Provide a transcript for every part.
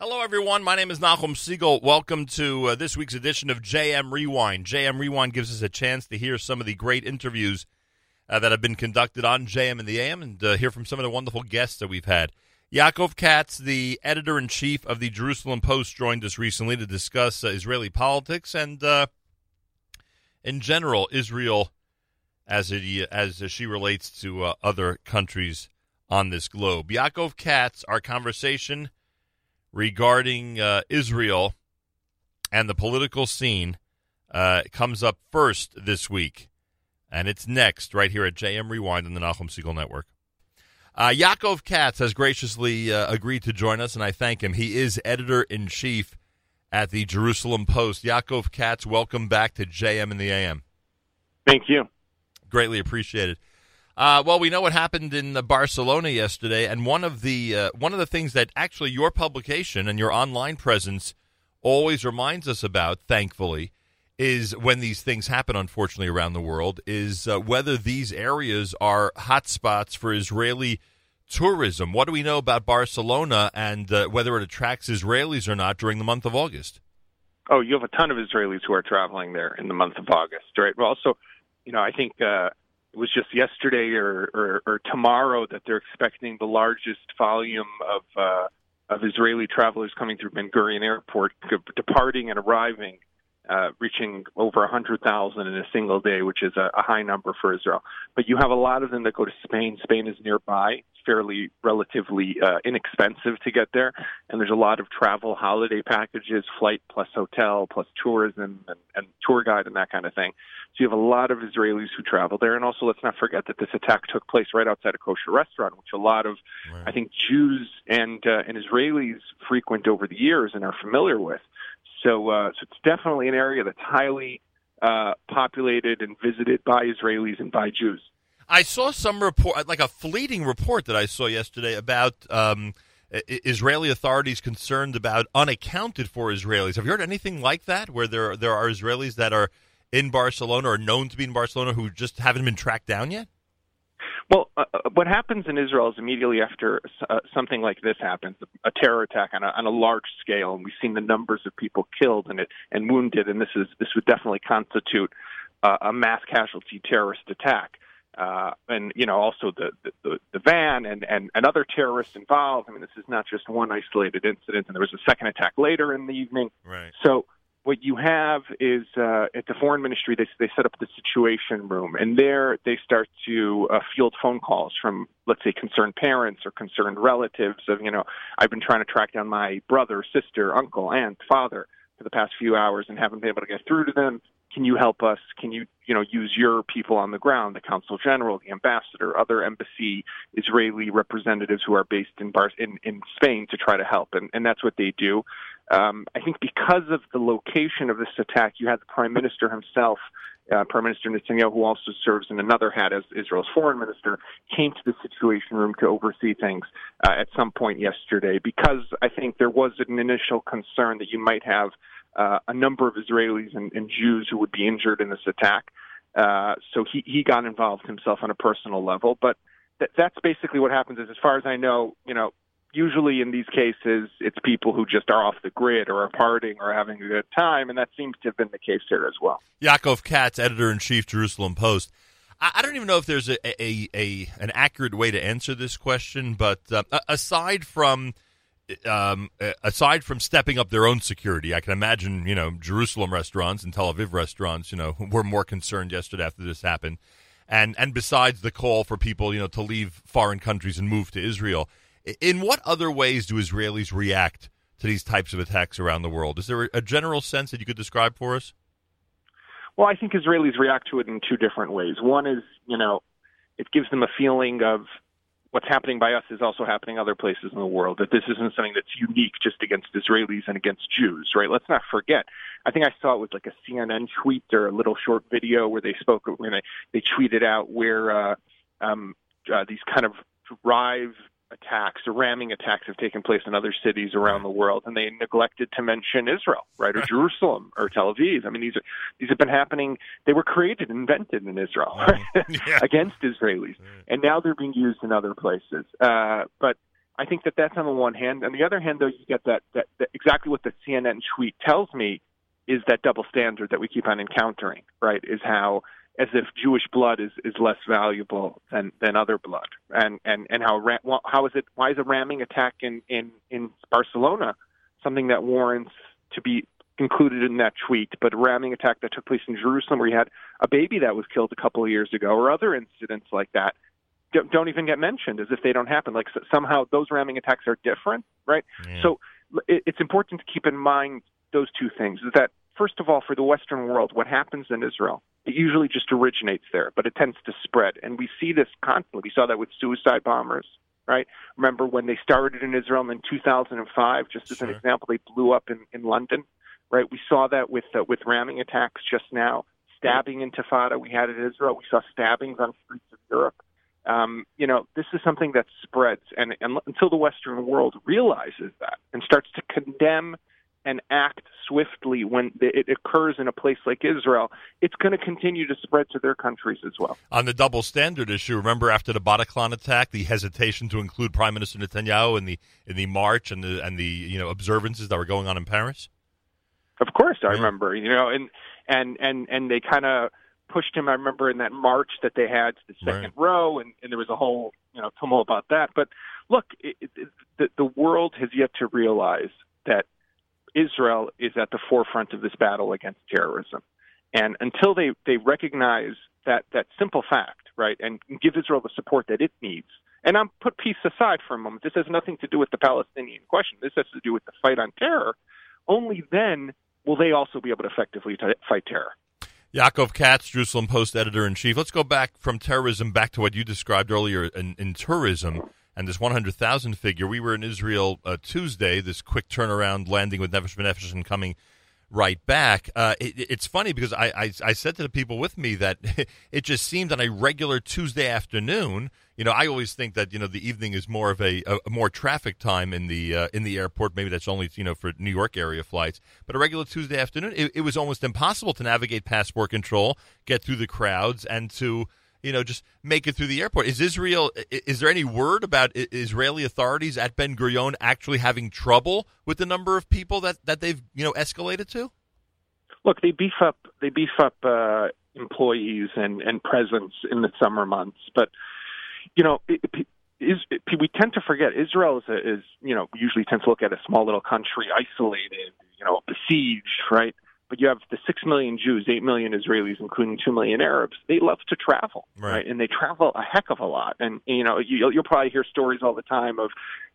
Hello, everyone. My name is Nachum Segal. Welcome to uh, this week's edition of JM Rewind. JM Rewind gives us a chance to hear some of the great interviews uh, that have been conducted on JM and the AM and uh, hear from some of the wonderful guests that we've had. Yaakov Katz, the editor in chief of the Jerusalem Post, joined us recently to discuss uh, Israeli politics and, uh, in general, Israel as it as she relates to uh, other countries on this globe. Yaakov Katz, our conversation regarding uh, Israel and the political scene uh, comes up first this week, and it's next right here at JM Rewind on the Nachum Segal Network. Uh, Yaakov Katz has graciously uh, agreed to join us, and I thank him. He is editor in chief at the Jerusalem Post. Yaakov Katz, welcome back to JM and the AM. Thank you. Greatly appreciated. Uh, well, we know what happened in uh, Barcelona yesterday, and one of the uh, one of the things that actually your publication and your online presence always reminds us about, thankfully, is when these things happen. Unfortunately, around the world, is uh, whether these areas are hotspots for Israeli tourism. What do we know about Barcelona and uh, whether it attracts Israelis or not during the month of August? Oh, you have a ton of Israelis who are traveling there in the month of August, right? Well, also, you know, I think uh, it was just yesterday or, or, or tomorrow that they're expecting the largest volume of uh, of Israeli travelers coming through Ben Gurion Airport, departing and arriving, uh, reaching over 100,000 in a single day, which is a, a high number for Israel. But you have a lot of them that go to Spain. Spain is nearby fairly relatively uh, inexpensive to get there, and there's a lot of travel holiday packages, flight plus hotel plus tourism and, and tour guide and that kind of thing. So you have a lot of Israelis who travel there, and also let's not forget that this attack took place right outside a kosher restaurant, which a lot of right. I think Jews and uh, and Israelis frequent over the years and are familiar with. So uh, so it's definitely an area that's highly uh, populated and visited by Israelis and by Jews. I saw some report, like a fleeting report that I saw yesterday about um, Israeli authorities concerned about unaccounted for Israelis. Have you heard anything like that, where there there are Israelis that are in Barcelona or known to be in Barcelona who just haven't been tracked down yet? Well, uh, uh what happens in Israel is immediately after uh, something like this happens, a terror attack on a, on a large scale, and we've seen the numbers of people killed and it, and wounded, and this is this would definitely constitute uh, a mass casualty terrorist attack uh, and you know also the, the the van and and and other terrorists involved. I mean, this is not just one isolated incident, and there was a second attack later in the evening. Right. So what you have is uh, at the foreign ministry they they set up the situation room, and there they start to uh, field phone calls from let's say concerned parents or concerned relatives of you know I've been trying to track down my brother, sister, uncle, aunt, father for the past few hours and haven't been able to get through to them can you help us? Can you, you know, use your people on the ground, the consul general, the ambassador, other embassy Israeli representatives who are based in Bar- in, in Spain to try to help? And, and that's what they do. Um, I think because of the location of this attack, you had the prime minister himself, uh, Prime Minister Netanyahu, who also serves in another hat as Israel's foreign minister, came to the Situation Room to oversee things uh, at some point yesterday because I think there was an initial concern that you might have uh, a number of Israelis and, and Jews who would be injured in this attack. Uh, so he, he got involved himself on a personal level. But th- that's basically what happens. Is as far as I know, you know, usually in these cases, it's people who just are off the grid or are partying or having a good time, and that seems to have been the case here as well. Yaakov Katz, editor in chief, Jerusalem Post. I don't even know if there's a, a, a, an accurate way to answer this question, but uh, aside from um, aside from stepping up their own security, I can imagine, you know, Jerusalem restaurants and Tel Aviv restaurants, you know, were more concerned yesterday after this happened. And and besides the call for people, you know, to leave foreign countries and move to Israel, in what other ways do Israelis react to these types of attacks around the world? Is there a general sense that you could describe for us? Well, I think Israelis react to it in two different ways. One is, you know, it gives them a feeling of what's happening by us is also happening other places in the world. That this isn't something that's unique just against Israelis and against Jews, right? Let's not forget. I think I saw it was like a CNN tweet or a little short video where they spoke when they they tweeted out where uh, um, uh, these kind of drive attacks or ramming attacks have taken place in other cities around the world, and they neglected to mention Israel, right, or Jerusalem or Tel Aviv. I mean, these are these have been happening. They were created, invented in Israel yeah. against Israelis, and now they're being used in other places. Uh, but I think that that's on the one hand. On the other hand, though, you get that, that, that exactly what the CNN tweet tells me is that double standard that we keep on encountering, right? Is how as if Jewish blood is, is less valuable than, than other blood, and and and how how is it? Why is a ramming attack in in in Barcelona something that warrants to be included in that tweet? But a ramming attack that took place in Jerusalem, where you had a baby that was killed a couple of years ago, or other incidents like that, don't even get mentioned as if they don't happen. Like somehow those ramming attacks are different, right? Yeah. So it's important to keep in mind those two things. Is that first of all, for the Western world, what happens in Israel, it usually just originates there, but it tends to spread. And we see this constantly. We saw that with suicide bombers, right? Remember when they started in Israel in 2005, just as sure. an example, they blew up in, in London, right? We saw that with, uh, with ramming attacks just now, stabbing intifada we had in Israel. We saw stabbings on streets of Europe. Um, you know, this is something that spreads, and, and until the Western world realizes that and starts to condemn – and act swiftly when it occurs in a place like Israel, it's going to continue to spread to their countries as well. On the double standard issue, remember after the Bataclan attack, the hesitation to include Prime Minister Netanyahu in the in the march and the and the you know observances that were going on in Paris. Of course, I yeah. remember. You know, and and and and they kind of pushed him. I remember in that march that they had to the second right. row, and, and there was a whole you know tumult about that. But look, it, it, the, the world has yet to realize that Israel is at the forefront of this battle against terrorism. And until they, they recognize that, that simple fact, right, and give Israel the support that it needs, and I'm put peace aside for a moment. This has nothing to do with the Palestinian question. This has to do with the fight on terror. Only then will they also be able to effectively t- fight terror. Yaakov Katz, Jerusalem Post editor in chief. Let's go back from terrorism back to what you described earlier in, in tourism and this 100,000 figure. We were in Israel uh, Tuesday, this quick turnaround landing with Nefesh B'Nefesh and coming right back. Uh, it, it's funny because I, I, I, said to the people with me that it just seemed on a regular Tuesday afternoon. You know, I always think that you know the evening is more of a, a more traffic time in the uh, in the airport. Maybe that's only you know for New York area flights, but a regular Tuesday afternoon, it, it was almost impossible to navigate passport control, get through the crowds, and to you know, just make it through the airport. Is Israel? Is there any word about Israeli authorities at Ben Gurion actually having trouble with the number of people that that they've you know escalated to? Look, they beef up they beef up uh, employees and and presence in the summer months, but you know. It, it, is we tend to forget Israel is, a, is you know usually tends to look at a small little country isolated you know besieged right but you have the six million Jews, eight million Israelis, including two million Arabs. They love to travel, right? right? And they travel a heck of a lot. And you know, you, you'll probably hear stories all the time of,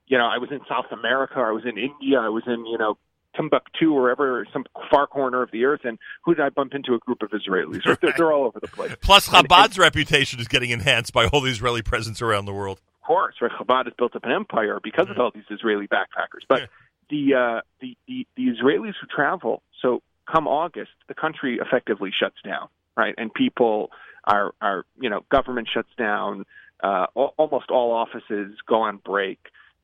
you know, I was in South America, I was in India, I was in, you know, Timbuktu or wherever, some far corner of the earth, and who did I bump into? A group of Israelis. Right. They're, they're all over the place. Plus, Chabad's and, reputation is getting enhanced by all the Israeli presence around the world. Of course, right? Chabad has built up an empire because mm-hmm. of all these Israeli backpackers. But yeah. the, uh, the the the Israelis who travel, so come August, the country effectively shuts down, right? And people are, are you know, government shuts down. Uh, almost all offices go on break,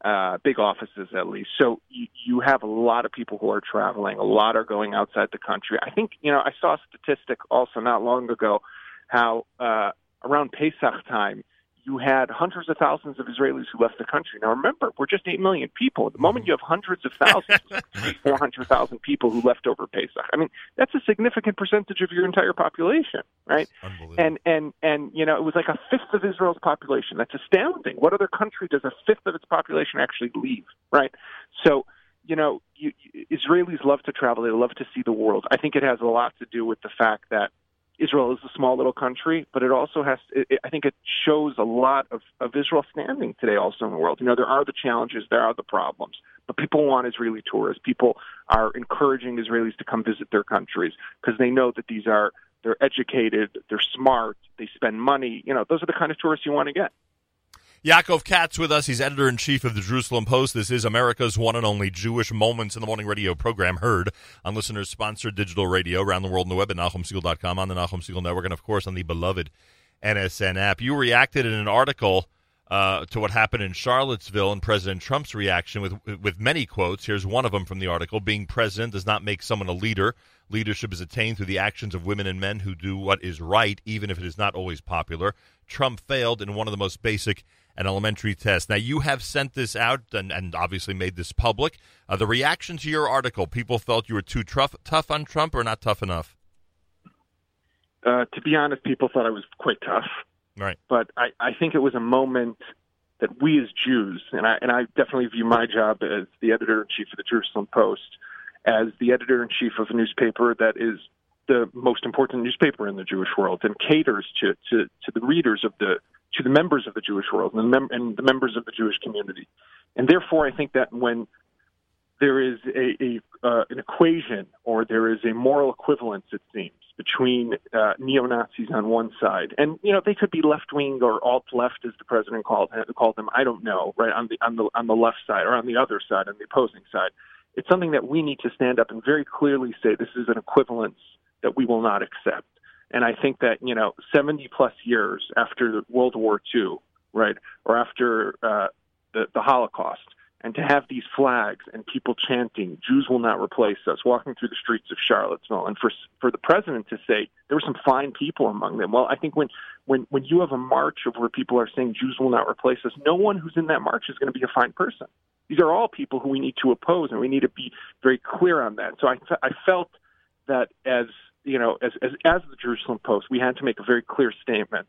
uh, big offices at least. So you, you have a lot of people who are traveling. A lot are going outside the country. I think, you know, I saw a statistic also not long ago how uh, around Pesach time, you had hundreds of thousands of Israelis who left the country. Now, remember, we're just 8 million people. At the moment you have hundreds of thousands, 400,000 people who left over Pesach, I mean, that's a significant percentage of your entire population, right? And, and, and, you know, it was like a fifth of Israel's population. That's astounding. What other country does a fifth of its population actually leave, right? So, you know, you, Israelis love to travel. They love to see the world. I think it has a lot to do with the fact that Israel is a small little country, but it also has. It, I think it shows a lot of, of Israel's standing today, also in the world. You know, there are the challenges, there are the problems, but people want Israeli tourists. People are encouraging Israelis to come visit their countries because they know that these are they're educated, they're smart, they spend money. You know, those are the kind of tourists you want to get. Yaakov Katz with us. He's editor in chief of the Jerusalem Post. This is America's one and only Jewish Moments in the Morning radio program, heard on listeners sponsored digital radio around the world on the web at NachumSegal.com, on the Nachum Segal Network, and of course on the beloved NSN app. You reacted in an article uh, to what happened in Charlottesville and President Trump's reaction with with many quotes. Here's one of them from the article: "Being president does not make someone a leader. Leadership is attained through the actions of women and men who do what is right, even if it is not always popular. Trump failed in one of the most basic and elementary test. Now, you have sent this out and, and obviously made this public. Uh, the reaction to your article, people felt you were too tough, tough on Trump or not tough enough? Uh, to be honest, people thought I was quite tough. Right. But I, I think it was a moment that we as Jews, and I, and I definitely view my job as the editor in chief of the Jerusalem Post, as the editor in chief of a newspaper that is the most important newspaper in the Jewish world and caters to, to, to the readers of the to the members of the Jewish world and the, mem- and the members of the Jewish community. And therefore, I think that when there is a, a uh, an equation or there is a moral equivalence, it seems, between uh, neo Nazis on one side, and you know they could be left wing or alt left, as the president called called them. I don't know, right on the on the on the left side or on the other side, on the opposing side. It's something that we need to stand up and very clearly say this is an equivalence that we will not accept. And I think that you know, 70 plus years after World War II, right, or after uh, the, the Holocaust, and to have these flags and people chanting "Jews will not replace us," walking through the streets of Charlottesville, and for for the president to say there were some fine people among them. Well, I think when when when you have a march of where people are saying Jews will not replace us, no one who's in that march is going to be a fine person. These are all people who we need to oppose, and we need to be very clear on that. So I I felt that as you know, as, as as the Jerusalem Post, we had to make a very clear statement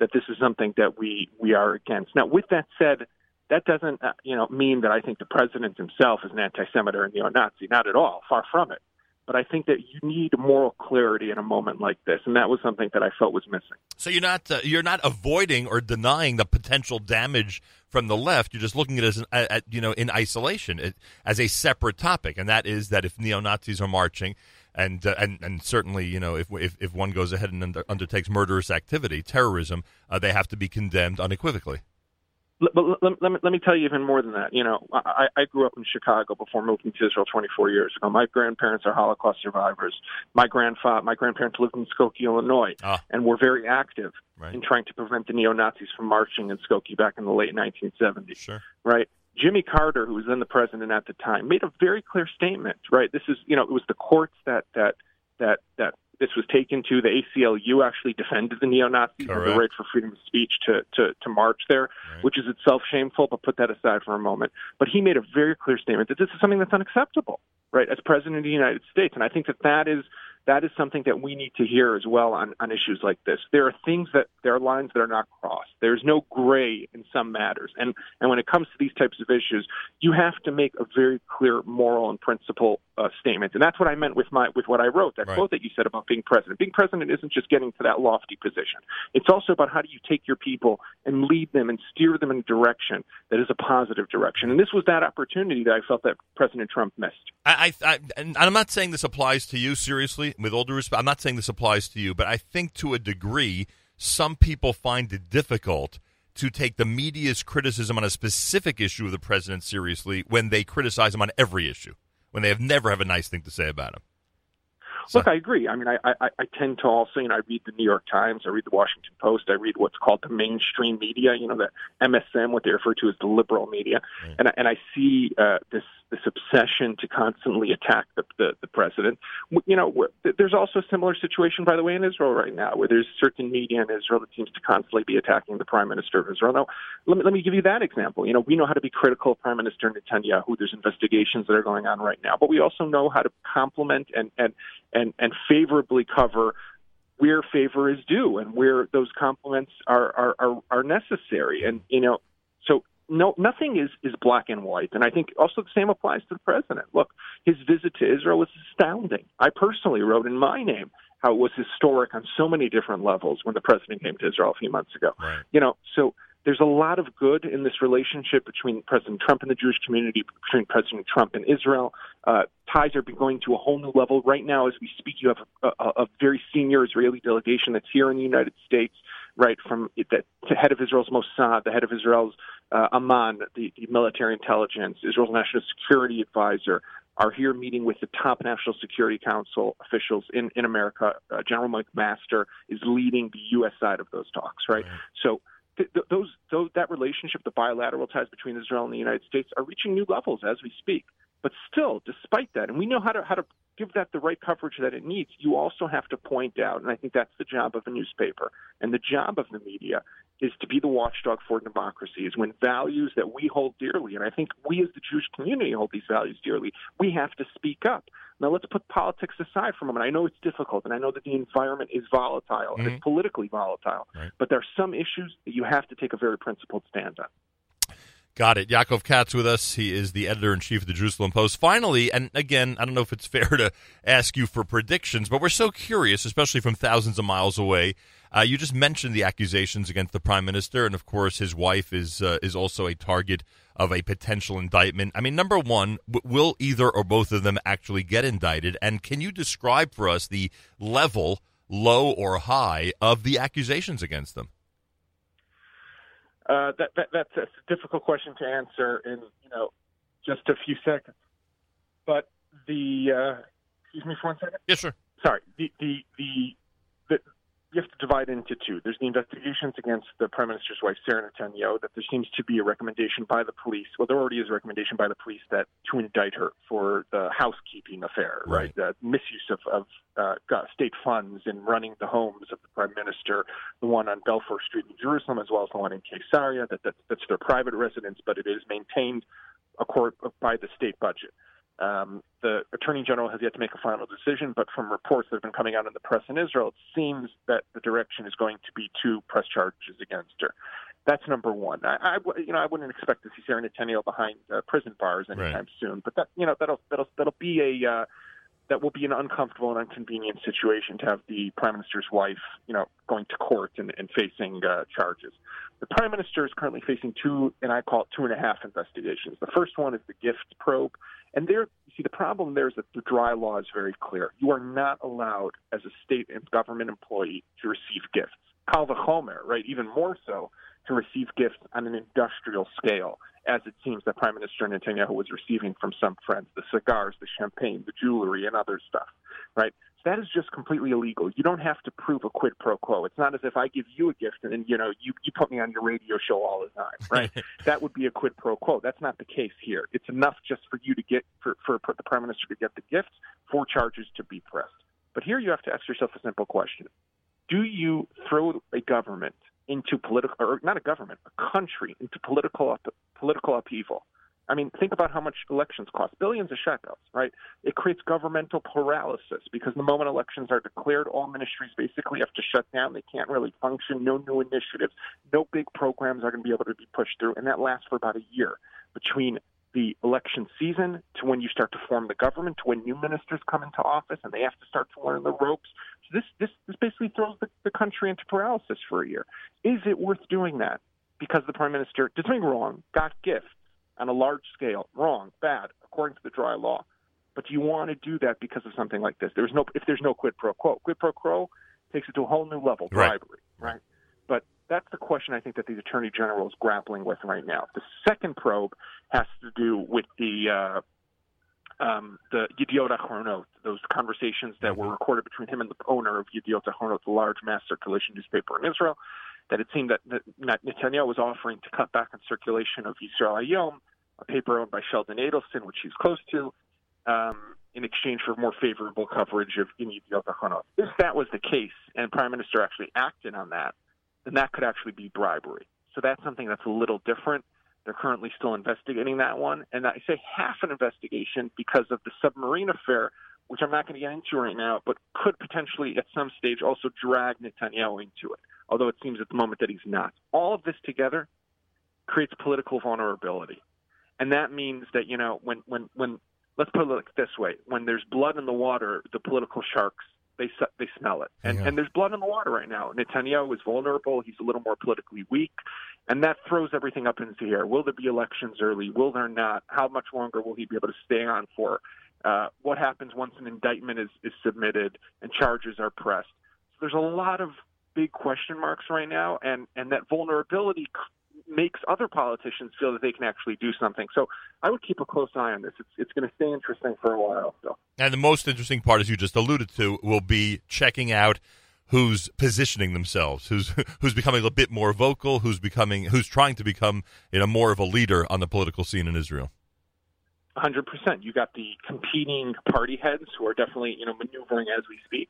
that this is something that we we are against. Now, with that said, that doesn't uh, you know mean that I think the president himself is an anti-Semite or a neo-Nazi. Not at all. Far from it. But I think that you need moral clarity in a moment like this, and that was something that I felt was missing. So you're not uh, you're not avoiding or denying the potential damage from the left. You're just looking at it as an, at, you know in isolation it, as a separate topic, and that is that if neo Nazis are marching, and uh, and and certainly you know if if, if one goes ahead and under, undertakes murderous activity, terrorism, uh, they have to be condemned unequivocally. But let, let, let, me, let me tell you even more than that. You know, I, I grew up in Chicago before moving to Israel 24 years ago. My grandparents are Holocaust survivors. My grandfather, my grandparents lived in Skokie, Illinois, ah. and were very active right. in trying to prevent the neo Nazis from marching in Skokie back in the late 1970s. Sure. Right. Jimmy Carter, who was then the president at the time, made a very clear statement. Right. This is, you know, it was the courts that that that that this was taken to. The ACLU actually defended the neo Nazis and the right for freedom of speech to, to, to march there, right. which is itself shameful, but put that aside for a moment. But he made a very clear statement that this is something that's unacceptable, right, as president of the United States. And I think that that is that is something that we need to hear as well on, on issues like this. There are things that there are lines that are not crossed. There's no gray in some matters. And and when it comes to these types of issues, you have to make a very clear moral and principle uh, statement. And that's what I meant with my with what I wrote. That right. quote that you said about being president. Being president isn't just getting to that lofty position. It's also about how do you take your people and lead them and steer them in a direction that is a positive direction. And this was that opportunity that I felt that President Trump missed. I, I, I and I'm not saying this applies to you seriously with all due respect, I'm not saying this applies to you, but I think to a degree, some people find it difficult to take the media's criticism on a specific issue of the president seriously when they criticize him on every issue, when they have never have a nice thing to say about him. So. Look, I agree. I mean, I, I, I tend to also, you know, I read the New York Times, I read the Washington Post, I read what's called the mainstream media, you know, the MSM, what they refer to as the liberal media, right. and and I see uh, this this obsession to constantly attack the, the the president. You know, there's also a similar situation, by the way, in Israel right now, where there's certain media in Israel that seems to constantly be attacking the prime minister of Israel. Now, let me let me give you that example. You know, we know how to be critical of Prime Minister Netanyahu. There's investigations that are going on right now, but we also know how to compliment and and and, and favorably cover where favor is due and where those compliments are, are, are, are necessary. And, you know, so no, nothing is, is black and white. And I think also the same applies to the president. Look, his visit to Israel was astounding. I personally wrote in my name how it was historic on so many different levels when the president came to Israel a few months ago. Right. You know, so there's a lot of good in this relationship between President Trump and the Jewish community, between President Trump and Israel. Uh, ties are going to a whole new level. Right now, as we speak, you have a, a, a very senior Israeli delegation that's here in the United States, right from the, head of Israel's Mossad, the head of Israel's uh, Aman, the, the military intelligence, Israel's national security advisor, are here meeting with the top National Security Council officials in, in America. Uh, General McMaster is leading the U.S. side of those talks, right? right. So th- those, those, that relationship, the bilateral ties between Israel and the United States, are reaching new levels as we speak. But still, despite that, and we know how to how to give that the right coverage that it needs, you also have to point out, and I think that's the job of a newspaper and the job of the media is to be the watchdog for democracy, is when values that we hold dearly, and I think we as the Jewish community hold these values dearly, we have to speak up. Now let's put politics aside for a moment. I know it's difficult, and I know that the environment is volatile mm-hmm. and it's mm-hmm. politically volatile, right. but there are some issues that you have to take a very principled stand on. Got it. Yaakov Katz with us. He is the editor in chief of the Jerusalem Post. Finally, and again, I don't know if it's fair to ask you for predictions, but we're so curious, especially from thousands of miles away. Uh, you just mentioned the accusations against the prime minister, and of course, his wife is uh, is also a target of a potential indictment. I mean, number one, w- will either or both of them actually get indicted? And can you describe for us the level, low or high, of the accusations against them? Uh, that, that, that's a difficult question to answer in you know just a few seconds. But the uh, excuse me for one second. Yes, sir. Sorry. The the the, the you have to divide into two. There's the investigations against the prime minister's wife, Sarah Netanyahu, that there seems to be a recommendation by the police. Well, there already is a recommendation by the police that to indict her for the housekeeping affair, right? The misuse of, of uh, state funds in running the homes of the prime minister, the one on Balfour Street in Jerusalem, as well as the one in Caesarea. That, that that's their private residence, but it is maintained by the state budget. Um, the attorney general has yet to make a final decision, but from reports that have been coming out in the press in Israel, it seems that the direction is going to be to press charges against her. That's number one. I, I you know, I wouldn't expect to see Sarah Netanyahu behind uh, prison bars anytime right. soon, but that, you know, that'll that'll that'll be a uh, that will be an uncomfortable and inconvenient situation to have the prime minister's wife, you know, going to court and, and facing uh, charges. The prime minister is currently facing two, and I call it two and a half investigations. The first one is the gift probe, and there, you see, the problem there is that the dry law is very clear. You are not allowed, as a state and government employee, to receive gifts. Kal vachomer, right? Even more so, to receive gifts on an industrial scale, as it seems that Prime Minister Netanyahu was receiving from some friends the cigars, the champagne, the jewelry, and other stuff, right? That is just completely illegal. You don't have to prove a quid pro quo. It's not as if I give you a gift and then, you know, you, you put me on your radio show all the time, right? that would be a quid pro quo. That's not the case here. It's enough just for you to get, for, for the Prime Minister to get the gifts, for charges to be pressed. But here you have to ask yourself a simple question. Do you throw a government into political, or not a government, a country into political political upheaval. I mean, think about how much elections cost billions of shekels, right? It creates governmental paralysis because the moment elections are declared, all ministries basically have to shut down. They can't really function. No new initiatives, no big programs are going to be able to be pushed through. And that lasts for about a year between the election season to when you start to form the government to when new ministers come into office and they have to start to learn the ropes. So this this, this basically throws the, the country into paralysis for a year. Is it worth doing that? Because the prime minister did something wrong, got gifts on a large scale, wrong, bad, according to the dry law. But do you want to do that because of something like this? There's no if there's no quid pro quo. Quid pro quo takes it to a whole new level, bribery, right? right? But that's the question I think that the attorney general is grappling with right now. The second probe has to do with the uh, um, the Yediot Ahronot, those conversations that were recorded between him and the owner of Yediot Ahronot, the large mass circulation newspaper in Israel, that it seemed that, Netanyahu was offering to cut back on circulation of Yisrael Hayom, a paper owned by Sheldon Adelson, which he's close to, um, in exchange for more favorable coverage of Yediot Ahronot. If that was the case, and Prime Minister actually acted on that, then that could actually be bribery. So that's something that's a little different. They're currently still investigating that one. And I say half an investigation because of the submarine affair, which I'm not going to get into right now, but could potentially at some stage also drag Netanyahu into it, although it seems at the moment that he's not. All of this together creates political vulnerability. And that means that, you know, when, when, when let's put it like this way when there's blood in the water, the political sharks they they smell it, and yeah. and there's blood in the water right now. Netanyahu is vulnerable; he's a little more politically weak, and that throws everything up into the air. Will there be elections early? Will there not? How much longer will he be able to stay on for? Uh, what happens once an indictment is, is submitted and charges are pressed? So there's a lot of big question marks right now, and and that vulnerability makes other politicians feel that they can actually do something. So I would keep a close eye on this. It's, it's going to stay interesting for a while. So. And the most interesting part, as you just alluded to, will be checking out who's positioning themselves, who's who's becoming a bit more vocal, who's becoming who's trying to become you know more of a leader on the political scene in Israel. 100%. You got the competing party heads who are definitely, you know, maneuvering as we speak,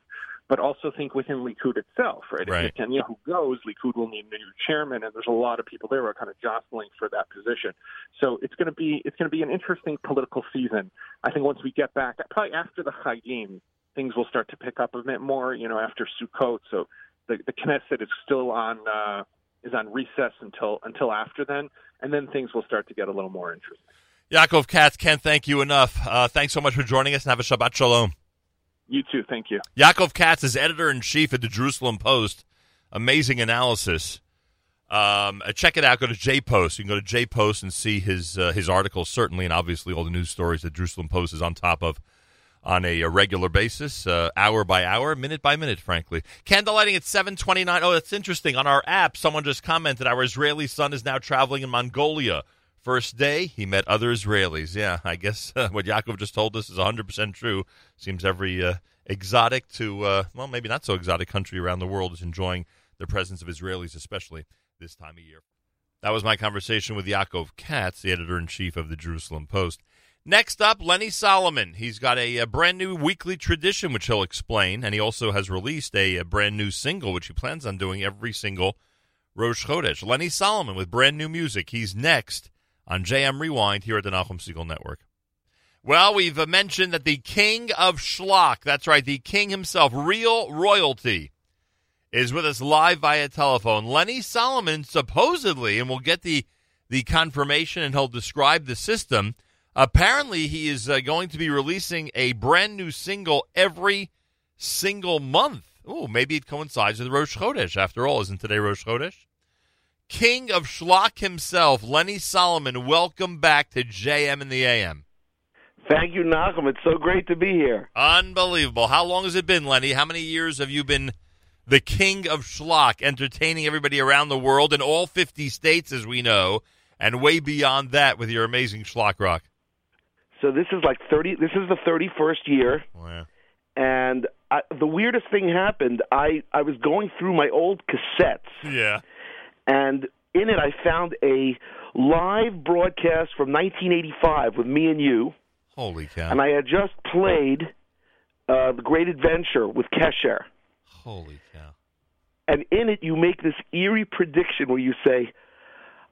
but also think within Likud itself, right? Right. If Netanyahu goes, Likud will need a new chairman, and there's a lot of people there who are kind of jostling for that position. So it's going to be it's going to be an interesting political season. I think once we get back, probably after the Chagim, things will start to pick up a bit more. You know, after Sukkot, so the the Knesset is still on uh, is on recess until until after then, and then things will start to get a little more interesting. Yaakov Katz, can't thank you enough. Uh, thanks so much for joining us and have a Shabbat Shalom. You too. Thank you. Yaakov Katz is editor in chief at the Jerusalem Post. Amazing analysis. Um, uh, check it out. Go to J Post. You can go to J Post and see his uh, his articles, certainly, and obviously all the news stories that Jerusalem Post is on top of on a, a regular basis, uh, hour by hour, minute by minute, frankly. Candlelighting at 729. Oh, that's interesting. On our app, someone just commented our Israeli son is now traveling in Mongolia. First day, he met other Israelis. Yeah, I guess uh, what Yaakov just told us is 100% true. Seems every uh, exotic to, uh, well, maybe not so exotic country around the world is enjoying the presence of Israelis, especially this time of year. That was my conversation with Yaakov Katz, the editor in chief of the Jerusalem Post. Next up, Lenny Solomon. He's got a, a, brand new weekly tradition, which he'll explain, and he also has released a, a, brand new single, which he plans on doing every single Rosh Chodesh. Lenny Solomon with brand new music. He's next on JM Rewind here at the Nachum Segal Network. Well, we've mentioned that the king of schlock, that's right, the king himself, real royalty, is with us live via telephone. Lenny Solomon, supposedly, and we'll get the, the confirmation and he'll describe the system. Apparently, he is uh, going to be releasing a brand new single every single month. Oh, maybe it coincides with Rosh Chodesh. After all, isn't today Rosh Chodesh? King of Schlock himself, Lenny Solomon, welcome back to JM and the AM. Thank you, Nachum. It's so great to be here. Unbelievable. How long has it been, Lenny? How many years have you been the king of schlock, entertaining everybody around the world in all 50 states, as we know, and way beyond that with your amazing schlock rock? So this is like 30, this is the 31st year. Oh, wow. And I, the weirdest thing happened. I, I was going through my old cassettes. Yeah. And in it, I found a live broadcast from 1985 with me and you. Holy cow. And I had just played uh, The Great Adventure with Kesher. Holy cow. And in it, you make this eerie prediction where you say,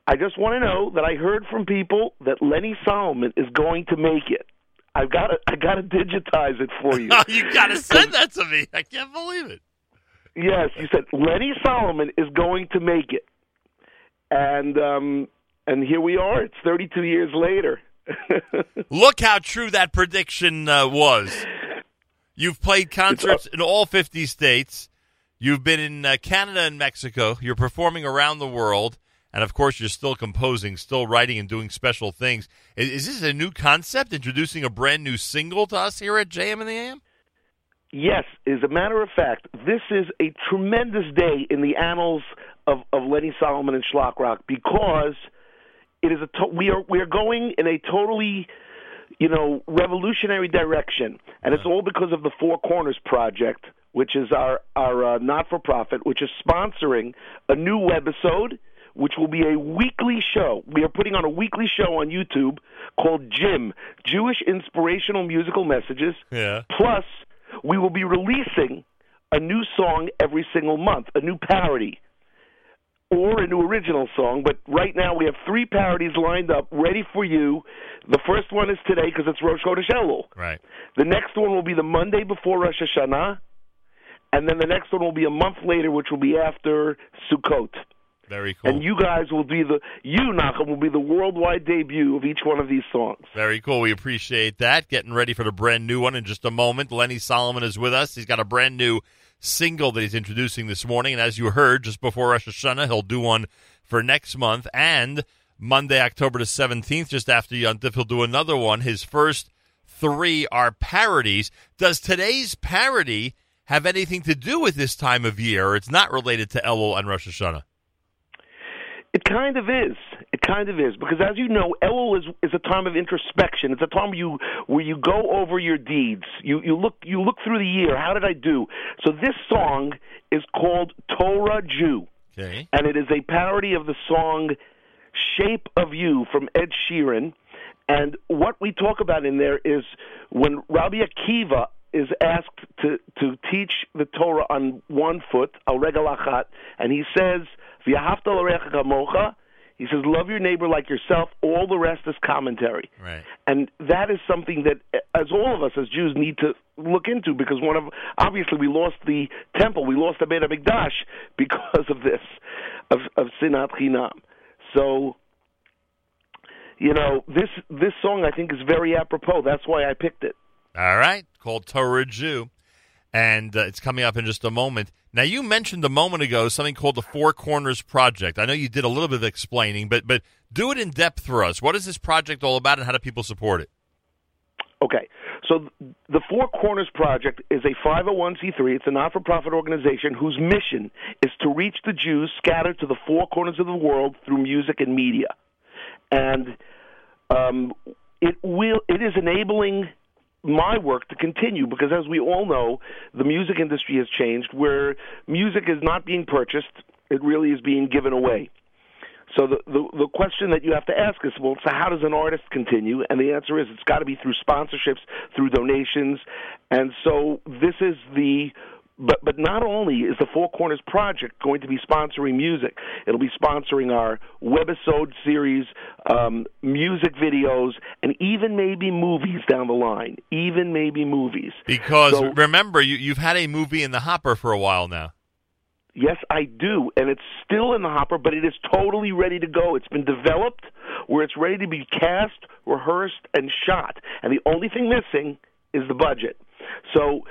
I just want to know that I heard from people that Lenny Solomon is going to make it. I've got to, I got to digitize it for you. you got to send that to me. I can't believe it. Yes, you said Lenny Solomon is going to make it, and um, and here we are. It's 32 years later. Look how true that prediction uh, was. You've played concerts in all 50 states. You've been in uh, Canada and Mexico. You're performing around the world. And of course, you're still composing, still writing, and doing special things. Is, is, this a new concept, introducing a brand new single to us here at JM and the AM? Yes, as a matter of fact, this is a tremendous day in the annals of, of Lenny Solomon and Schlock Rock because it is a to- we are we are going in a totally you know revolutionary direction, and it's all because of the Four Corners Project, which is our our uh, not for profit, which is sponsoring a new webisode which will be a weekly show. We are putting on a weekly show on YouTube called Jim Jewish Inspirational Musical Messages. Yeah. Plus, we will be releasing a new song every single month, a new parody or a new original song. But right now we have three parodies lined up, ready for you. The first one is today because it's Rosh Chodesh Elul. Right. The next one will be the Monday before Rosh Hashanah, and then the next one will be a month later, which will be after Sukkot. Very cool. And you guys will be the you Nachum will be the worldwide debut of each one of these songs. Very cool. We appreciate that. Getting ready for the brand new one in just a moment. Lenny Solomon is with us. He's got a brand new single that he's introducing this morning, and as you heard just before Rosh Hashanah, he'll do one for next month and Monday, October the seventeenth, just after Yontif, he'll do another one. His first three are parodies. Does today's parody have anything to do with this time of year, it's not related to Elul and Rosh Hashanah? It kind of is. It kind of is because, as you know, Elul is is a time of introspection. It's a time where you where you go over your deeds. You you look you look through the year. How did I do? So this song is called Torah Jew, Okay. and it is a parody of the song "Shape of You" from Ed Sheeran. And what we talk about in there is when Rabbi Akiva is asked to, to teach the Torah on one foot, al regel achat, and he says, "V'yahavta l'recha kamocha." He says, "Love your neighbor like yourself." All the rest is commentary, Right. and that is something that, eh, as all of us as Jews, need to look into because one of obviously we lost the temple, we lost the Beit Hamikdash because of this, of of sinat chinam. So you know this this song I think is very apropos. That's why I picked it. All right, called Torah Jew, and uh, it's coming up in just a moment. Now, you mentioned a moment ago something called the Four Corners Project. I know you did a little bit of explaining, but but do it in depth for us. What is this project all about, and how do people support it? Okay, so the Four Corners Project is a 501c3. It's a not-for-profit organization whose mission is to reach the Jews scattered to the four corners of the world through music and media, and um, it will. It is enabling my work to continue because, as we all know, the music industry has changed, where music is not being purchased; it really is being given away. So the, the the question that you have to ask is, well, so how does an artist continue? And the answer is, it's got to be through sponsorships, through donations, and so this is the. But but not only is the Four Corners Project going to be sponsoring music, it'll be sponsoring our webisode series, um, music videos, and even maybe movies down the line. Even maybe movies. Because So- remember, you, you've had a movie in the hopper for a while now. Yes, I do, and it's still in the hopper, but it is totally ready to go. It's been developed where it's ready to be cast, rehearsed, and shot, and the only thing missing is the budget. So,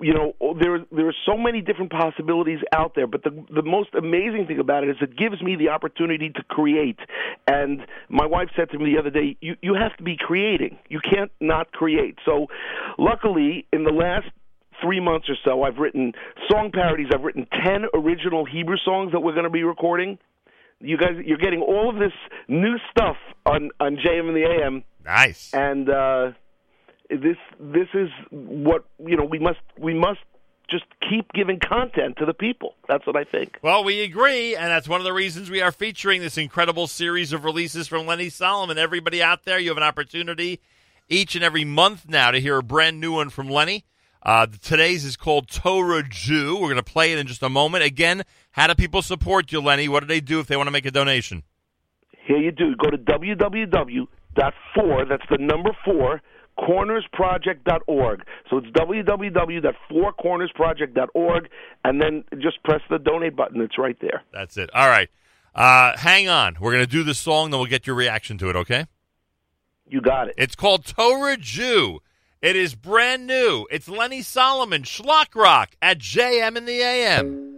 you know, there there are so many different possibilities out there, but the the most amazing thing about it is it gives me the opportunity to create. And my wife said to me the other day, "You you have to be creating. You can't not create." So, luckily, in the last three months or so, I've written song parodies. I've written ten original Hebrew songs that we're going to be recording. You guys, you're getting all of this new stuff on on JM and the AM, Nice. and uh, this this is what you know. We must we must just keep giving content to the people. That's what I think. Well, we agree, and that's one of the reasons we are featuring this incredible series of releases from Lenny Solomon. Everybody out there, you have an opportunity each and every month now to hear a brand new one from Lenny. Uh, today's is called Torah Jew. We're going to play it in just a moment. Again, how do people support you, Lenny? What do they do if they want to make a donation? Here you do. Go to www.4, that's the number 4, cornersproject.org. So it's www.fourcornersproject.org, and then just press the donate button. It's right there. That's it. All right. Uh, hang on. We're going to do the song, then we'll get your reaction to it, okay? You got it. It's called Torah Jew. It is brand new. It's Lenny Solomon, Schlock Rock at JM in the AM.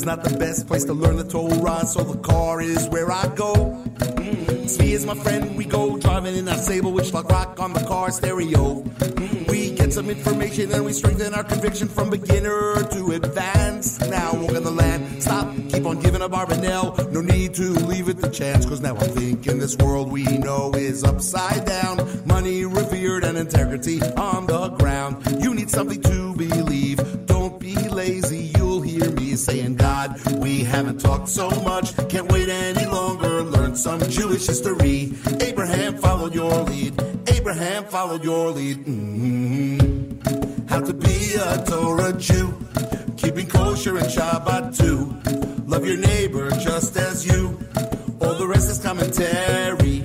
Is not the best place to learn the Torah, so the car is where I go. Svi is my friend, we go driving in our Sable with Schlock Rock on the car stereo. We get some information and we strengthen our conviction from beginner to advanced. Now walking the land, stop, keep on giving up our Barbanel. No need to leave it to chance, cause now I'm thinking this world we know is upside down. Money revered and integrity on the ground. You need something to believe. Don't be lazy, me saying, God, we haven't talked so much. Can't wait any longer. Learn some Jewish history. Abraham followed your lead. Abraham followed your lead. mm How to be a Torah Jew. Keeping kosher and Shabbat too. Love your neighbor just as you. All the rest is commentary.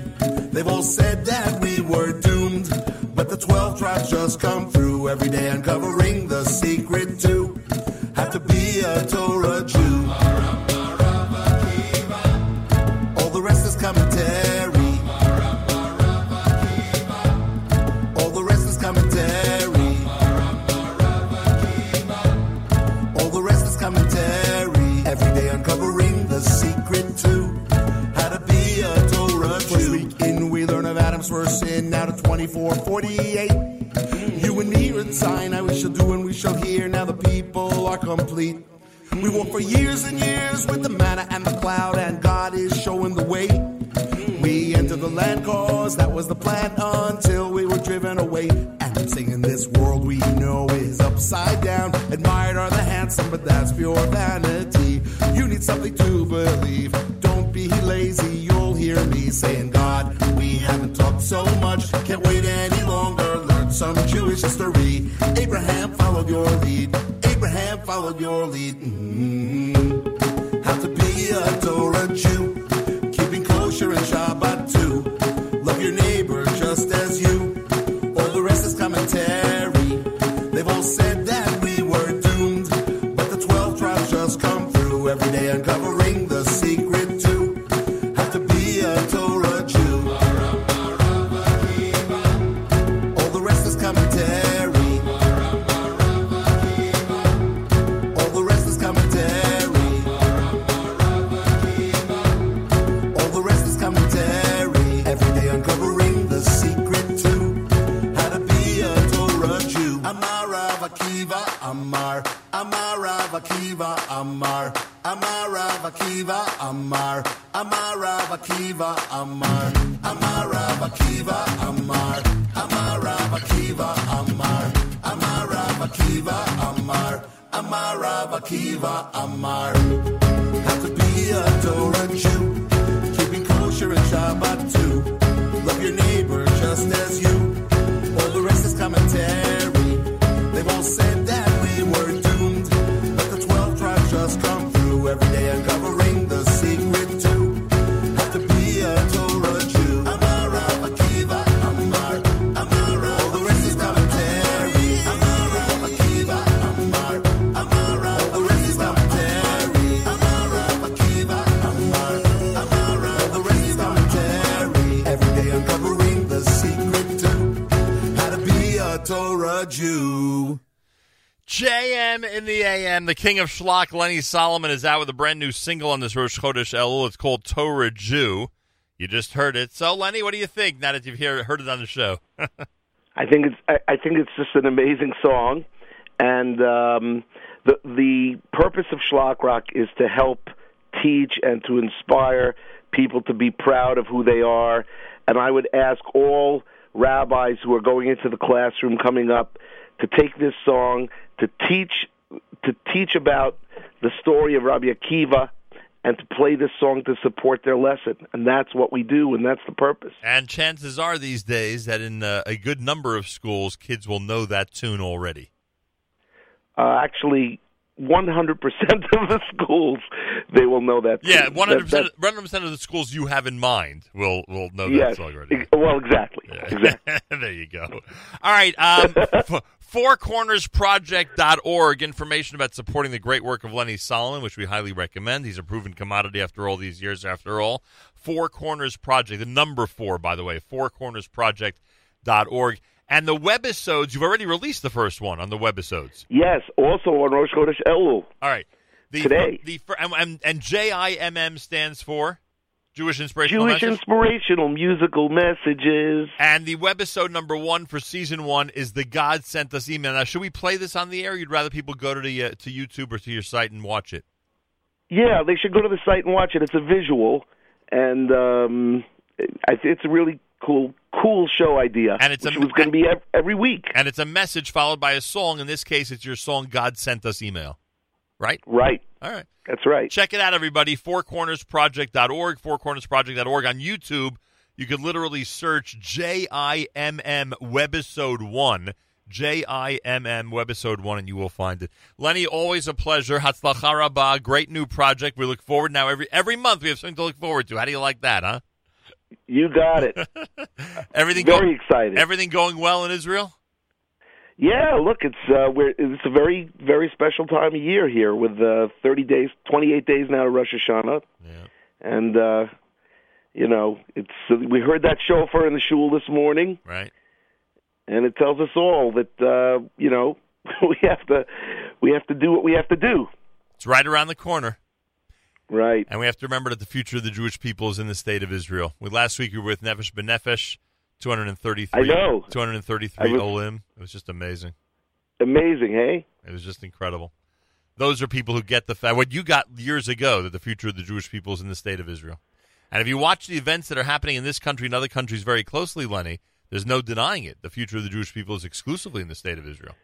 They've all said that we were doomed. But the 12 tribes just come through every day uncovering to be a Torah Jew. All the rest is commentary. All the rest is commentary. All the rest is commentary. Every day uncovering the secret to How to be a Torah Jew. First week in, we learn of Adam's first sin. Now to 2448. Me sign. I we shall do and we shall hear. Now the people are complete. We walk for years and years with the manna and the cloud, and God is showing the way. We enter the land cause that was the plan until we were driven away. And I'm singing this world we know is upside down, admired are the handsome, but that's pure vanity. You need something to believe. Don't be lazy, you'll hear me saying, God, we haven't talked so much. Jewish history. Abraham followed your lead. Abraham followed your lead. Mm-hmm. Have to be a Torah Jew. Keeping kosher and Shabbat too. Love your neighbor just as you. JM in the AM, the king of schlock, Lenny Solomon, is out with a brand new single on this Rosh Chodesh Elul. It's called Torah Jew. You just heard it. So, Lenny, what do you think now that you've hear, heard it on the show? I think it's I, I think it's just an amazing song, and um, the the purpose of Schlock Rock is to help teach and to inspire people to be proud of who they are. And I would ask all rabbis who are going into the classroom coming up to take this song to teach to teach about the story of Rabbi Akiva and to play this song to support their lesson. And that's what we do, and that's the purpose. and chances are these days that in uh, a good number of schools, kids will know that tune already. uh, actually 100% of the schools they will know that Yeah, tune. one hundred That- percent. One hundred percent of the schools you have in mind will will know that- that yes, song already. ex- well exactly Yeah. exactly there you go. All right. Um, FourCornersProject.org. Information about supporting the great work of Lenny Solomon, which we highly recommend. He's a proven commodity after all these years, after all. Four Corners Project, the number four, by the way, FourCornersProject.org. And the webisodes, you've already released the first one on the webisodes. yes also on Rosh Chodesh Elul All right. The, Today. The, and, and, and JIMM stands for Jewish Inspirational Jewish Message. inspirational musical messages And the webisode number one for season one is the God sent us email. Now, should we play this on the air? Or you'd rather people go to the uh, to YouTube or to your site and watch it? yeah they should go to the site and watch it it's a visual and um it's a really cool cool show idea And it's which a- was going to be every week And it's a message followed by a song. In this case, it's your song "God Sent Us" email. Right? right All right. that's right Check it out, everybody. FourCornersProject.org. FourCornersProject.org on YouTube. You could literally search JIMM Webisode One. J-I-M-M Webisode 1, and you will find it. Lenny, always a pleasure. Hatzlacha Rabbah, great new project. We look forward now. Every every month we have something to look forward to. How do you like that, huh? you got it Everything very go- excited everything going well in Israel? Yeah, look, it's uh, we're it's a very very special time of year here with uh, 30 days, 28 days now to Rosh Hashanah, Yeah. and uh, you know it's uh, we heard that shofar in the shul this morning, Right? and it tells us all that uh, you know we have to we have to do what we have to do. It's right around the corner. Right. And we have to remember that the future of the Jewish people is in the state of Israel. We, last week we were with Nefesh B'Nefesh, 233. I know. 233 I was- Olim. It was just amazing. Amazing, hey? It was just incredible. Those are people who get the fact, what you got years ago, that the future of the Jewish people is in the state of Israel. And if you watch the events that are happening in this country and other countries very closely, Lenny, there's no denying it. The future of the Jewish people is exclusively in the state of Israel.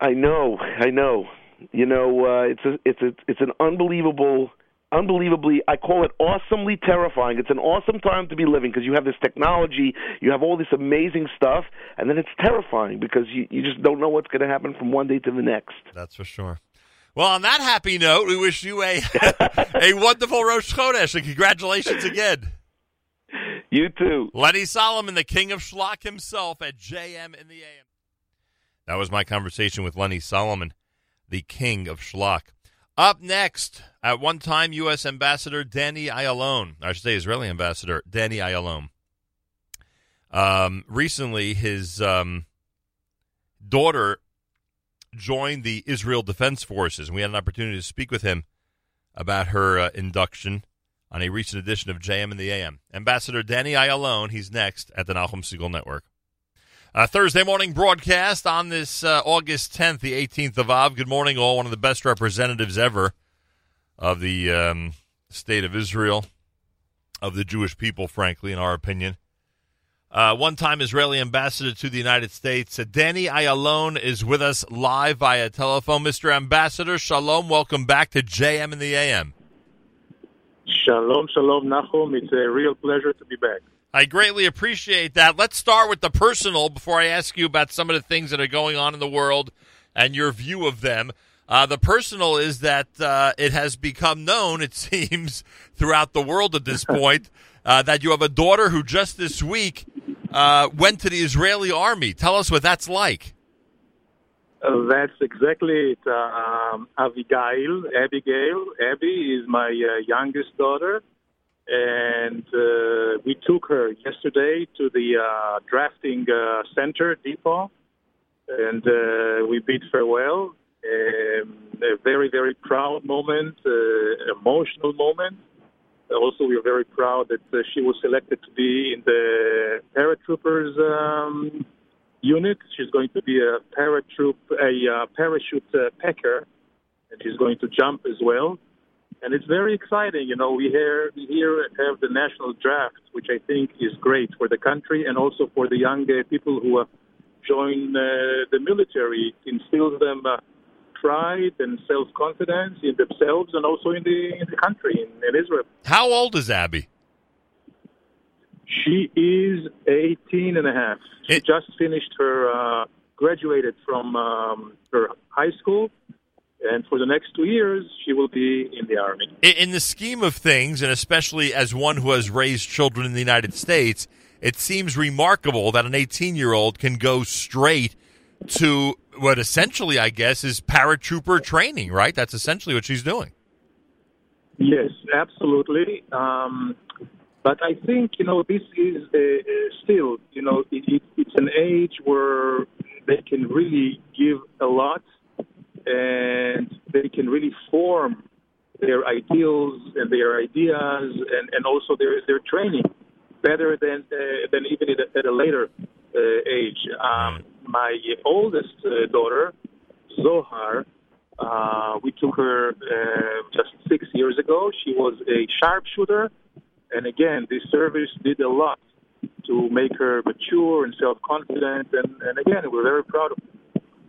I know, I know. You know, uh, it's a, it's a, it's an unbelievable, unbelievably. I call it awesomely terrifying. It's an awesome time to be living because you have this technology, you have all this amazing stuff, and then it's terrifying because you you just don't know what's going to happen from one day to the next. That's for sure. Well, on that happy note, we wish you a a wonderful Rosh Chodesh and congratulations again. You too. Lenny Solomon, the king of schlock himself at JM in the AM. That was my conversation with Lenny Solomon, the king of schlock. Up next, at one time, U.S. Ambassador Danny Ayalon, I should say Israeli Ambassador Danny Ayalon. Um, recently, his um, daughter joined the Israel Defense Forces, and we had an opportunity to speak with him about her uh, induction on a recent edition of JM in the AM. Ambassador Danny Ayalon, he's next at the Nachum Segal Network. Uh, Thursday morning broadcast on this uh, August 10th, the 18th of Av. Good morning, all. One of the best representatives ever of the um, state of Israel, of the Jewish people, frankly, in our opinion. Uh, one time Israeli ambassador to the United States. Uh, Danny Ayalon is with us live via telephone. Mr. Ambassador, shalom. Welcome back to JM in the AM. Shalom, shalom, Nachum. It's a real pleasure to be back. I greatly appreciate that. Let's start with the personal before I ask you about some of the things that are going on in the world and your view of them. Uh, the personal is that uh, it has become known, it seems, throughout the world at this point, uh, that you have a daughter who just this week uh, went to the Israeli army. Tell us what that's like. Uh, that's exactly it. Um, Abigail, Abigail, Abby is my uh, youngest daughter, and uh, we took her yesterday to the uh, drafting uh, center depot, and uh, we bid farewell. Um, a very, very proud moment, uh, emotional moment. Also, we are very proud that uh, she was selected to be in the paratroopers. Um, unit. She's going to be a paratroop, a parachute packer, and she's going to jump as well. And it's very exciting. You know, we here we here have the national draft, which I think is great for the country and also for the young uh, people who uh, join uh, the military. It instills them uh, pride and self confidence in themselves and also in the in the country in, in Israel. How old is Abby? She is 18 and a half. She It- just finished her, uh, graduated from um, her high school, and for the next two years, she will be in the army. In, the scheme of things, and especially as one who has raised children in the United States, it seems remarkable that an 18 year old can go straight to what essentially, I guess, is paratrooper training, right? That's essentially what she's doing. Yes, absolutely. Um, but I think you know this is uh, uh, still you know it, it, it's an age where they can really give a lot, and they can really form their ideals and their ideas, and, and also their their training better than uh, than even at a, at a later uh, age. Um, my oldest uh, daughter, Zohar, uh, we took her uh, just six years ago. She was a sharpshooter, and again, this service did a lot to make her mature and self-confident. And, and again, we're very proud of her.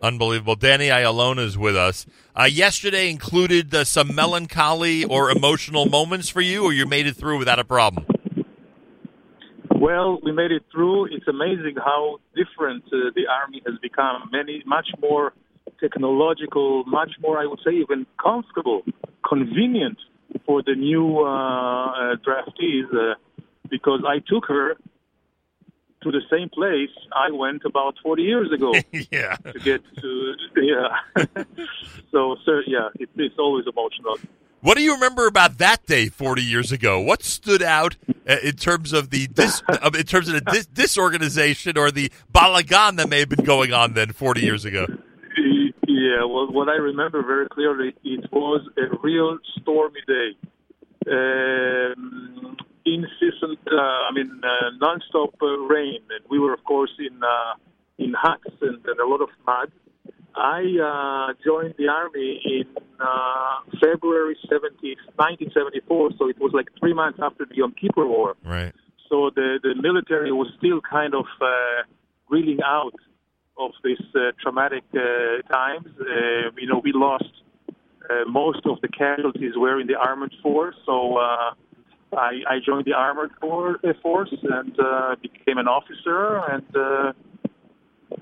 Unbelievable. Danny Ayalona is with us. Uh, yesterday included uh, some melancholy or emotional moments for you, or you made it through without a problem? Well, we made it through. It's amazing how different uh, the army has become. Many, much more technological, much more, I would say, even comfortable, convenient for the new uh, uh, draftees. Uh, because I took her to the same place I went about 40 years ago yeah. to get to. Yeah. so, sir, yeah, it, it's always emotional. What do you remember about that day 40 years ago? What stood out uh, in terms of the dis, in terms of the dis, disorganization or the balagan that may have been going on then 40 years ago? Yeah, well, what I remember very clearly, it was a real stormy day. Um, incessant, uh, I mean, uh, non-stop uh, rain, and we were, of course, in uh, in huts and, and a lot of mud. I uh, joined the army in uh, February 70, 1974, so it was like three months after the Yom Kippur War. Right. So the, the military was still kind of uh, reeling out of these uh, traumatic uh, times. Uh, you know, we lost uh, most of the casualties were in the armored force, so uh, I, I joined the armored for, force and uh, became an officer, and uh,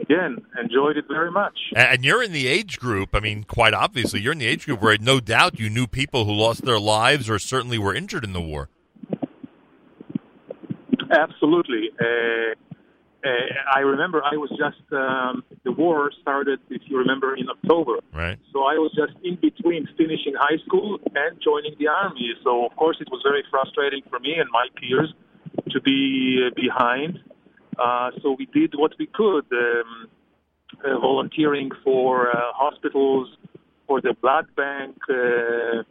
again enjoyed it very much. And you're in the age group. I mean, quite obviously, you're in the age group where no doubt you knew people who lost their lives or certainly were injured in the war. Absolutely. Uh, uh, I remember I was just um, the war started, if you remember, in October. Right. So I was just in between finishing high school and joining the army. So of course it was very frustrating for me and my peers to be uh, behind. Uh, so we did what we could, um, uh, volunteering for uh, hospitals, for the blood bank, uh, uh,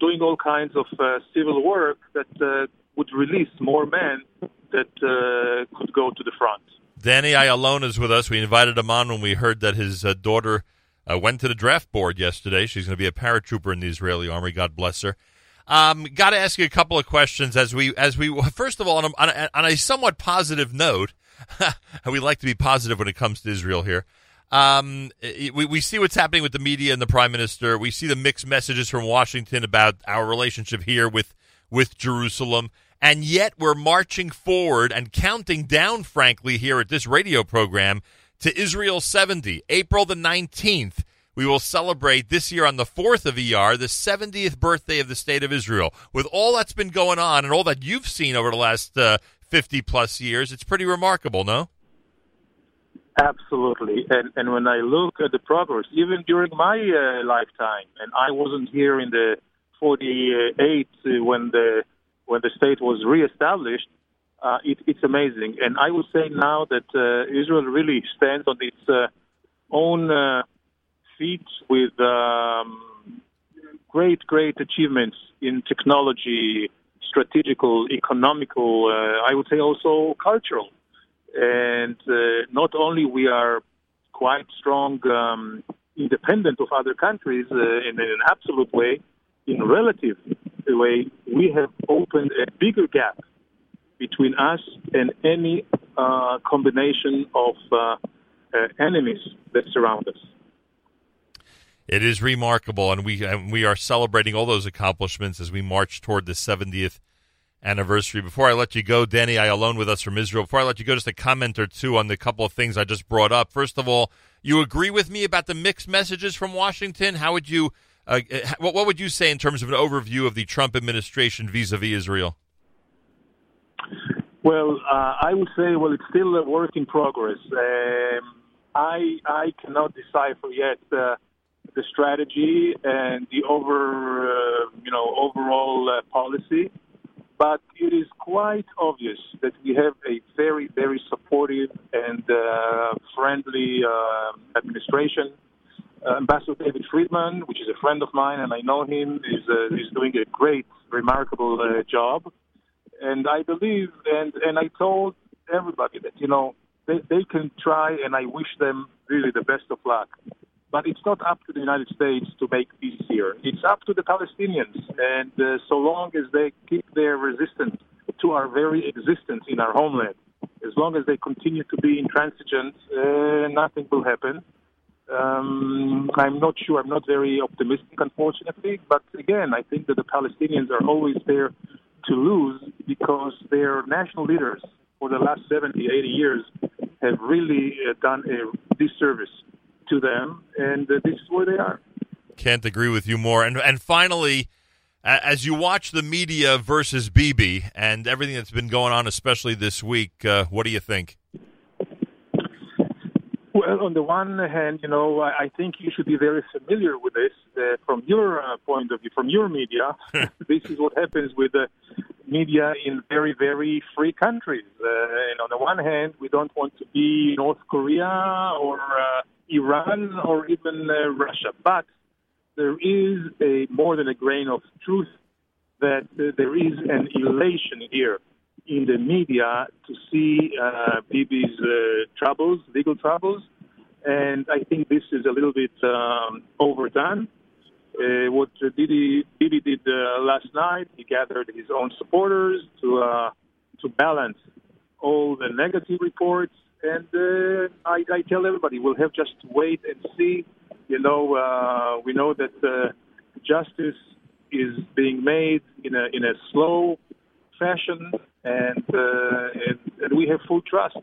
doing all kinds of uh, civil work that uh, would release more men that uh, could go to the front. Danny Ayalon is with us. We invited him on when we heard that his uh, daughter uh, went to the draft board yesterday. She's going to be a paratrooper in the Israeli army. God bless her. Um, Got to ask you a couple of questions as we as we first of all on a, on a, somewhat positive note. we like to be positive when it comes to Israel here. Um, we, we see what's happening with the media and the prime minister. We see the mixed messages from Washington about our relationship here with with Jerusalem. And yet we're marching forward and counting down, frankly, here at this radio program to Israel 70, April the 19th. We will celebrate this year on the 4th of ER, the 70th birthday of the State of Israel. With all that's been going on and all that you've seen over the last uh, 50 plus years, it's pretty remarkable, no? Absolutely. And, and when I look at the progress, even during my uh, lifetime, and I wasn't here in the 48 uh, when the when the state was reestablished, uh, it, it's amazing. And I would say now that uh, Israel really stands on its uh, own uh, feet with um, great, great achievements in technology, strategical, economical, uh, I would say also cultural. And uh, not only we are quite strong, um, independent of other countries in, in an absolute way, in relative way, we have opened a bigger gap between us and any uh, combination of uh, uh, enemies that surround us. It is remarkable, and we and we are celebrating all those accomplishments as we march toward the 70th anniversary. Before I let you go, Danny Ayalon with us from Israel. Before I let you go, just a comment or two on the couple of things I just brought up. First of all, you agree with me about the mixed messages from Washington? How would you uh, what, what would you say in terms of an overview of the Trump administration vis-a-vis Israel? Well, uh, I would say, well, it's still a work in progress. Um, I I cannot decipher yet uh, the strategy and the over uh, you know overall uh, policy, but it is quite obvious that we have a very very supportive and uh, friendly administration uh, Ambassador David Friedman, which is a friend of mine, and I know him, is uh, is doing a great, remarkable uh, job. And I believe, and and I told everybody that you know they they can try, and I wish them really the best of luck. But it's not up to the United States to make peace here. It's up to the Palestinians, and uh, so long as they keep their resistance to our very existence in our homeland, as long as they continue to be intransigent, uh, nothing will happen. Um, I'm not sure. I'm not very optimistic, unfortunately. But again, I think that the Palestinians are always there to lose because their national leaders for the last 70, 80 years have really uh, done a disservice to them, and uh, this is where they are. Can't agree with you more. And and finally, as you watch the media versus Bibi and everything that's been going on, especially this week, uh, what do you think? Well, on the one hand, you know, I think you should be very familiar with this uh, from your uh, point of view, from your media. this is what happens with the media in very, very free countries. Uh, and on the one hand, we don't want to be North Korea or uh, Iran or even uh, Russia, but there is a more than a grain of truth that uh, there is an elation here in the media to see uh, Bibi's uh, troubles, legal troubles, and I think this is a little bit um, overdone. Uh, what Didi, Bibi did uh, last night, he gathered his own supporters to uh, to balance all the negative reports and uh, I, I tell everybody we'll have just wait and see. You know, uh, we know that uh, justice is being made in a in a slow fashion, and uh, and, and we have full trust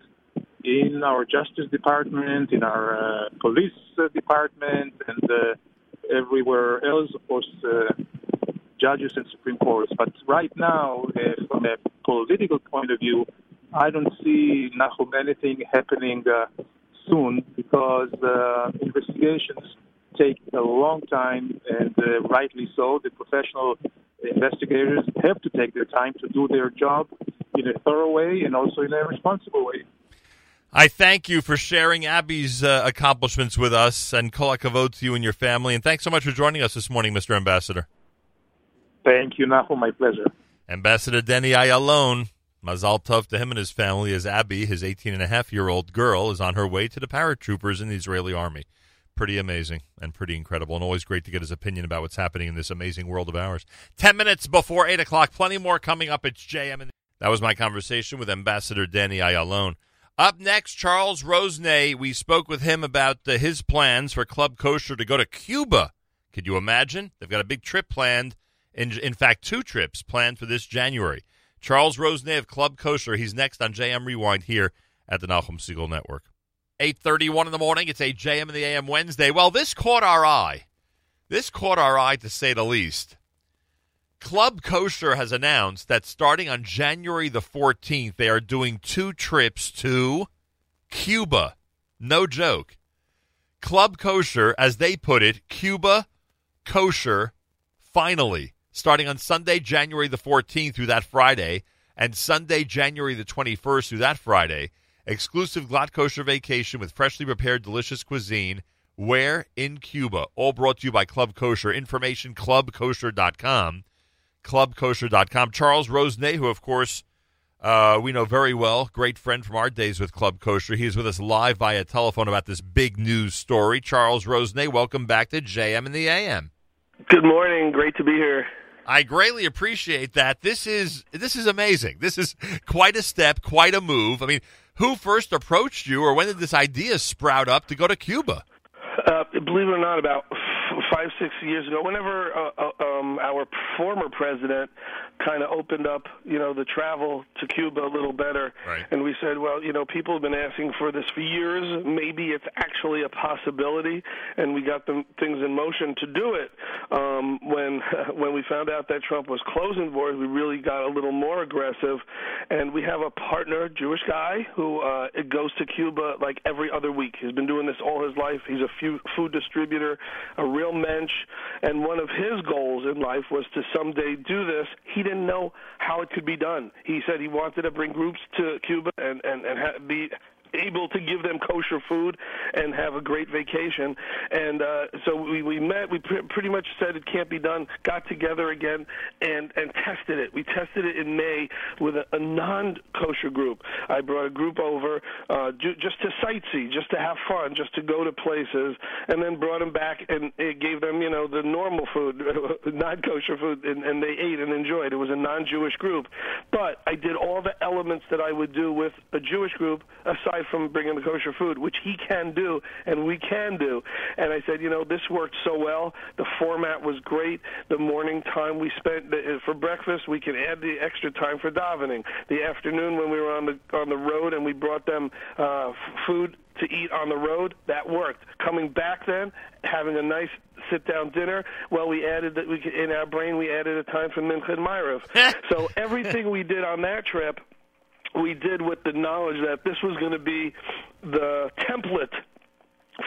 in our justice department, in our uh, police department, and uh, everywhere else, of course, judges and Supreme Courts. But right now, from a political point of view, I don't see Nachum anything happening soon because investigations take a long time, and uh, rightly so. The professional investigators have to take their time to do their job in a thorough way and also in a responsible way. I thank you for sharing Abby's uh, accomplishments with us, and kol hakavod to you and your family. And thanks so much for joining us this morning, Mr. Ambassador. Thank you, Nachum. My pleasure. Ambassador Denny Ayalon. Mazal tov to him and his family as Abby, his 18 and a half year old girl, is on her way to the paratroopers in the Israeli army. Pretty amazing and pretty incredible, and always great to get his opinion about what's happening in this amazing world of ours. Ten minutes before 8 o'clock, plenty more coming up. It's JM. And that was my conversation with Ambassador Danny Ayalon. Up next, Charles Rosenay. We spoke with him about uh, his plans for Club Kosher to go to Cuba. Could you imagine? They've got a big trip planned. In, in fact, two trips planned for this January. Charles Rosenay of Club Kosher. He's next on JM Rewind here at the Nachum Segal Network. 8.31 in the morning. It's a JM in the AM Wednesday. Well, this caught our eye. This caught our eye, to say the least. Club Kosher has announced that starting on January the 14th, they are doing two trips to Cuba. No joke. Club Kosher, as they put it, Cuba Kosher, finally, starting on Sunday, January the 14th through that Friday, and Sunday, January the 21st through that Friday. Exclusive glatt kosher vacation with freshly prepared delicious cuisine. Where? In Cuba. All brought to you by Club Kosher. Information clubkosher.com. Clubkosher.com. Charles Rosenay, who, of course, uh, we know very well, great friend from our days with Club Kosher. He is with us live via telephone about this big news story. Charles Rosenay, welcome back to JM and the AM. Good morning. Great to be here. I greatly appreciate that. This is this is amazing. This is quite a step, quite a move. I mean, who first approached you, or when did this idea sprout up to go to Cuba? Uh, believe it or not, about five, six years ago, whenever uh, uh, um, our former president kind of opened up, you know, the travel to Cuba a little better, right. and we said, well, you know, people have been asking for this for years. Maybe it's actually a possibility, and we got the things in motion to do it. Um, when when we found out that Trump was closing borders, we really got a little more aggressive, and we have a partner, Jewish guy, who uh, goes to Cuba like every other week. He's been doing this all his life. He's a food distributor, a real mensch, and one of his goals in life was to someday do this. He didn't know how it could be done. He said he wanted to bring groups to Cuba and and and ha- be able to give them kosher food and have a great vacation. And uh, so we, we met. We pr- pretty much said it can't be done. Got together again and and tested it. We tested it in May with a, a non-kosher group. I brought a group over uh, ju- just to sightsee, just to have fun, just to go to places, and then brought them back and it gave them you know the normal food, non-kosher food, and, and they ate and enjoyed. It was a non-Jewish group, but I did all the elements that I would do with a Jewish group aside from bringing the kosher food, which he can do and we can do. And I said, you know, this worked so well. The format was great. The morning time we spent uh, for breakfast, we can add the extra time for davening. The afternoon when we were on the on the road and we brought them uh, food to eat on the road, that worked. Coming back then, having a nice sit-down dinner, well, we added that we could, in our brain we added a time for Mincha and Maariv. so everything we did on that trip we did with the knowledge that this was going to be the template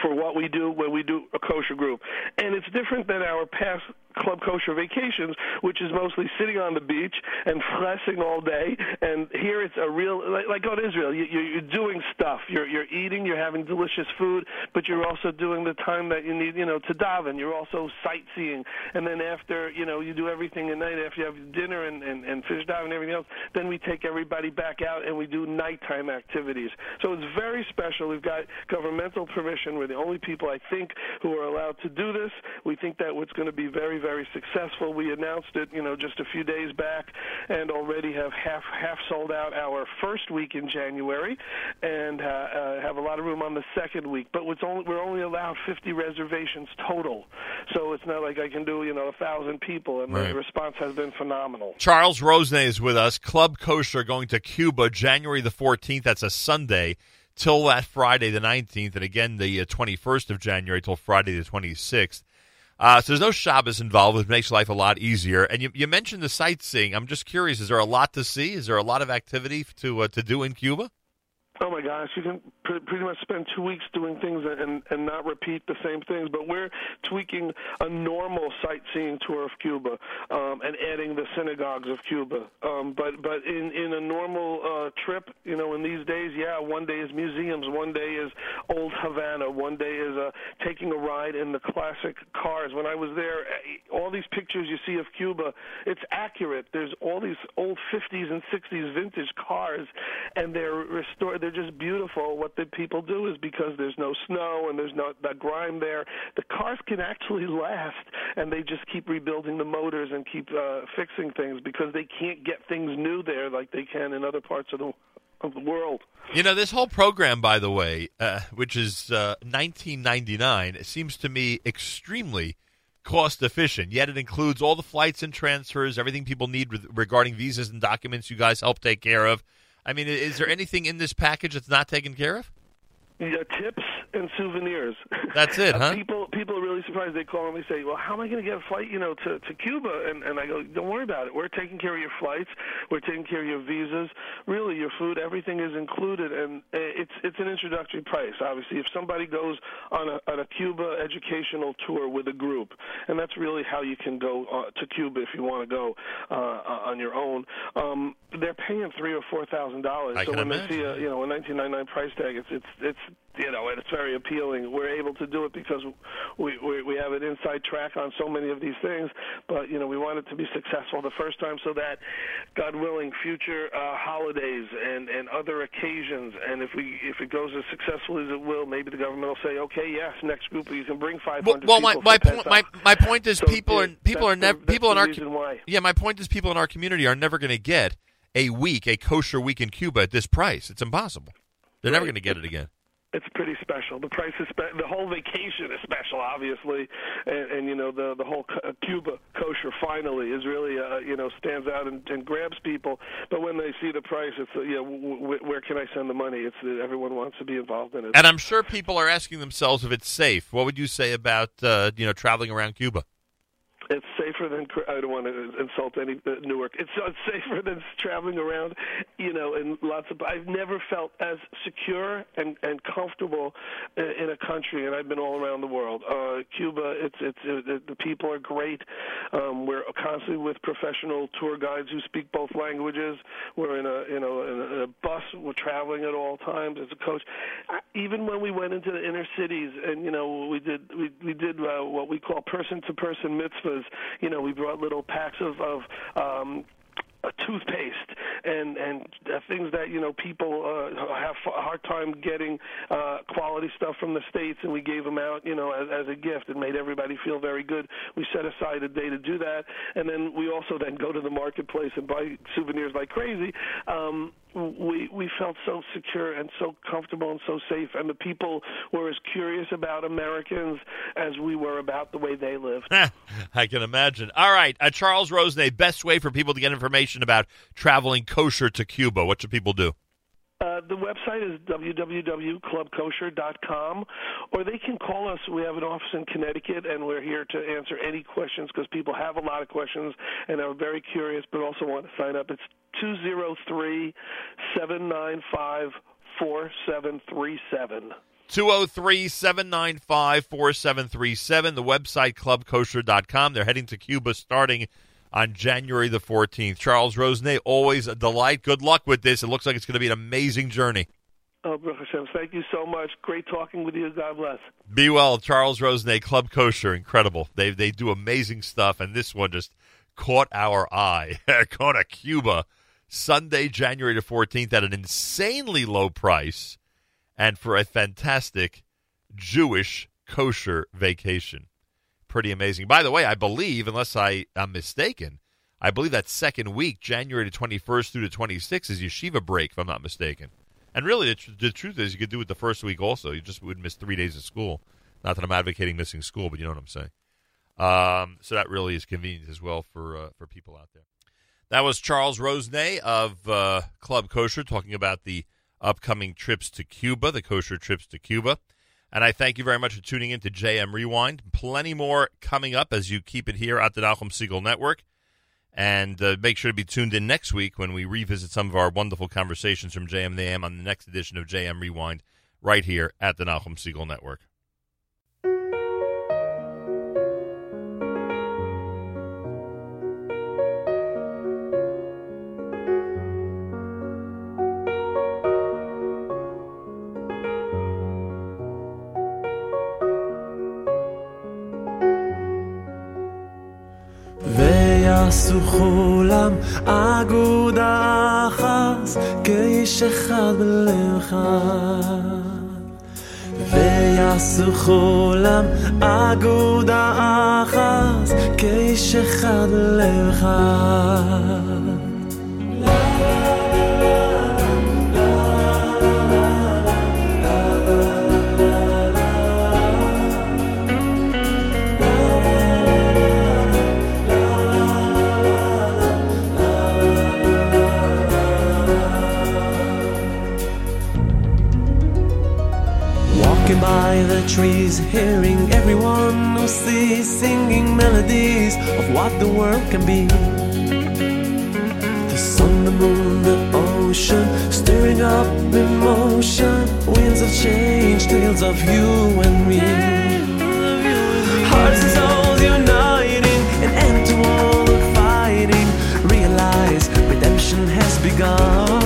for what we do when we do a kosher group. And it's different than our past Club Kosher Vacations, which is mostly sitting on the beach and flessing all day. And here it's a real, like, like on Israel, you, you're doing stuff. You're you're eating, you're having delicious food, but you're also doing the time that you need, you know, to daven. You're also sightseeing, and then after, you know, you do everything at night after you have dinner and and, and fish dive and everything else. Then we take everybody back out and we do nighttime activities. So it's very special. We've got governmental permission. We're the only people I think who are allowed to do this. We think that what's going to be very very successful. We announced it, you know, just a few days back, and already have half half sold out our first week in January, and uh, uh, have a lot of room on the second week. But it's only we're only allowed 50 reservations total, so it's not like I can do you know a thousand people, and Right. the response has been phenomenal. Charles Rosenay is with us. Club Kosher going to Cuba January the 14th. That's a Sunday till that Friday the 19th, and again the uh, 21st of January till Friday the 26th. Uh, so there's no Shabbos involved, which makes life a lot easier. And you, you mentioned the sightseeing. I'm just curious: is there a lot to see? Is there a lot of activity to uh, to do in Cuba? Oh my gosh, you can pr- pretty much spend two weeks doing things and and not repeat the same things. But we're tweaking a normal sightseeing tour of Cuba um, and adding the synagogues of Cuba. Um, but but in in a normal uh, trip, you know, in these days, yeah, one day is museums, one day is old Havana, one day is uh, taking a ride in the classic cars. When I was there, eh, all these pictures you see of Cuba, it's accurate. There's all these old 50s and 60s vintage cars, and they're restored. They're just beautiful. What the people do is because there's no snow and there's not that grime there, the cars can actually last, and they just keep rebuilding the motors and keep uh, fixing things because they can't get things new there like they can in other parts of the of the world. You know, this whole program, by the way, uh, which is uh, 1999, it seems to me extremely cost efficient. Yet it includes all the flights and transfers, everything people need regarding visas and documents. You guys help take care of. I mean, is there anything in this package that's not taken care of? Yeah, tips and souvenirs. That's it, Uh, huh? People people are really surprised. They call and they say, "Well, how am I going to get a flight, you know, to to Cuba?" And and I go, "Don't worry about it. We're taking care of your flights. We're taking care of your visas. Really, your food, everything is included, and uh, it's it's an introductory price. Obviously, if somebody goes on a on a Cuba educational tour with a group, and that's really how you can go uh, to Cuba if you want to go uh, on your own. Um, they're paying three or four thousand dollars. So when imagine. they see a you know a 1999 price tag, it's it's it's you know, and it's very appealing. We're able to do it because we, we we have an inside track on so many of these things. But you know, we want it to be successful the first time, so that, God willing, future uh, holidays and and other occasions, and if we if it goes as successfully as it will, maybe the government will say, okay, yes, next group you can bring 500 Well, well my my my, my point is So, people yeah, are people are never people in our why. yeah. My point is people in our community are never going to get a week a kosher week in Cuba at this price. It's impossible. They're never going to get it again. It's pretty special. The price is spe- the whole vacation is special, obviously, and, and you know the the whole co- Cuba kosher finally is really uh, you know stands out and, and grabs people. But when they see the price, it's uh, you know w- w- where can I send the money? It's uh, everyone wants to be involved in it. And I'm sure people are asking themselves if it's safe. What would you say about uh, you know traveling around Cuba? It's safer than I don't want to insult any uh, Newark. It's, it's safer than traveling around, you know, in lots of. I've never felt as secure and and comfortable in, in a country, and I've been all around the world. Uh, Cuba, it's it's it, the people are great. Um, we're constantly with professional tour guides who speak both languages. We're in a you know in a bus. We're traveling at all times as a coach. Uh, Even when we went into the inner cities, and you know we did we we did uh, what we call person to person mitzvahs. You know, we brought little packs of of um, uh, toothpaste and and things that you know people uh, have a hard time getting uh, quality stuff from the states, and we gave them out you know as, as a gift. It made everybody feel very good. We set aside a day to do that, and then we also then go to the marketplace and buy souvenirs like crazy. Um, we we felt so secure and so comfortable and so safe, and the people were as curious about Americans as we were about the way they lived. I can imagine. All right, uh, Charles Rosenay, best way for people to get information about traveling kosher to Cuba. What should people do? Uh, the website is www.clubkosher.com, or they can call us. We have an office in Connecticut, and we're here to answer any questions because people have a lot of questions and are very curious, but also want to sign up. It's two zero three seven nine five four seven three seven. 203 795 4737. The website, clubkosher.com. They're heading to Cuba starting on January the 14th. Charles Rosenay, always a delight. Good luck with this. It looks like it's going to be an amazing journey. Oh, Baruch Hashem, thank you so much. Great talking with you. God bless. Be well, Charles Rosenay, Club Kosher, incredible. They they do amazing stuff, and this one just caught our eye. Going to Cuba, Sunday, January the fourteenth, at an insanely low price, and for a fantastic Jewish kosher vacation. Pretty amazing. By the way, I believe, unless I am mistaken, I believe that second week, January the 21st through the 26th, is yeshiva break, if I'm not mistaken. And really, the, tr- the truth is, you could do it the first week also. You just would miss three days of school. Not that I'm advocating missing school, but you know what I'm saying. Um, so that really is convenient as well for uh, for people out there. That was Charles Rosenay of uh, Club Kosher talking about the upcoming trips to Cuba, the kosher trips to Cuba. And I thank you very much for tuning in to JM Rewind. Plenty more coming up as you keep it here at the Nachum Segal Network. And uh, make sure to be tuned in next week when we revisit some of our wonderful conversations from JM the AM on the next edition of JM Rewind right here at the Nachum Segal Network. ויעשו כולם אגודה אחת כאיש אחד בלב ויעשו כולם אגודה אחת כאיש אחד בלב the trees, hearing everyone who sees singing melodies of what the world can be. The sun, the moon, the ocean, stirring up emotion, winds of change, tales of you and me. Hearts and souls uniting, an end to all the fighting. Realize redemption has begun.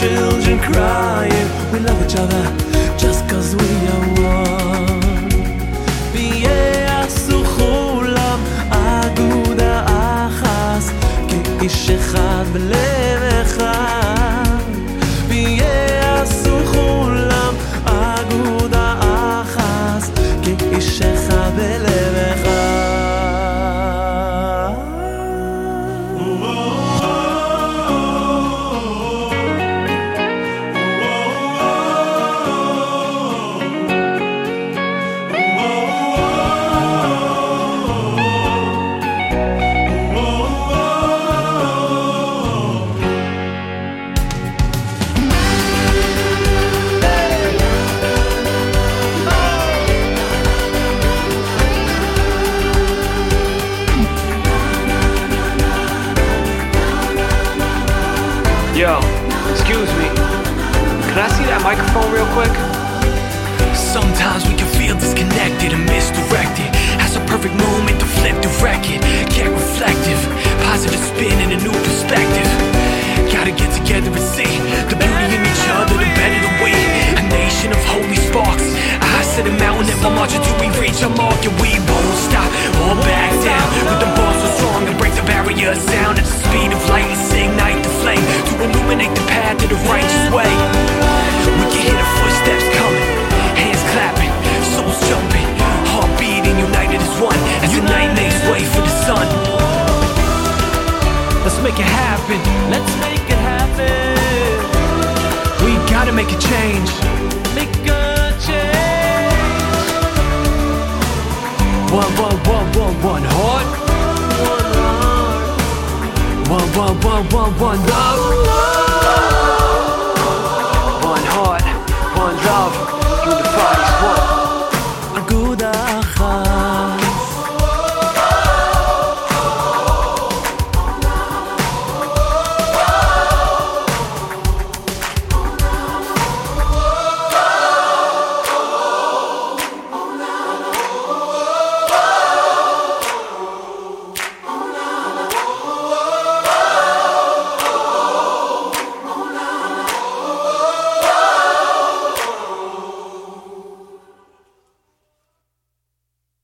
children crying. We love each other just cause we are one. ויעשו כולם אגודה אחת, כאיש אחד בלב אחד.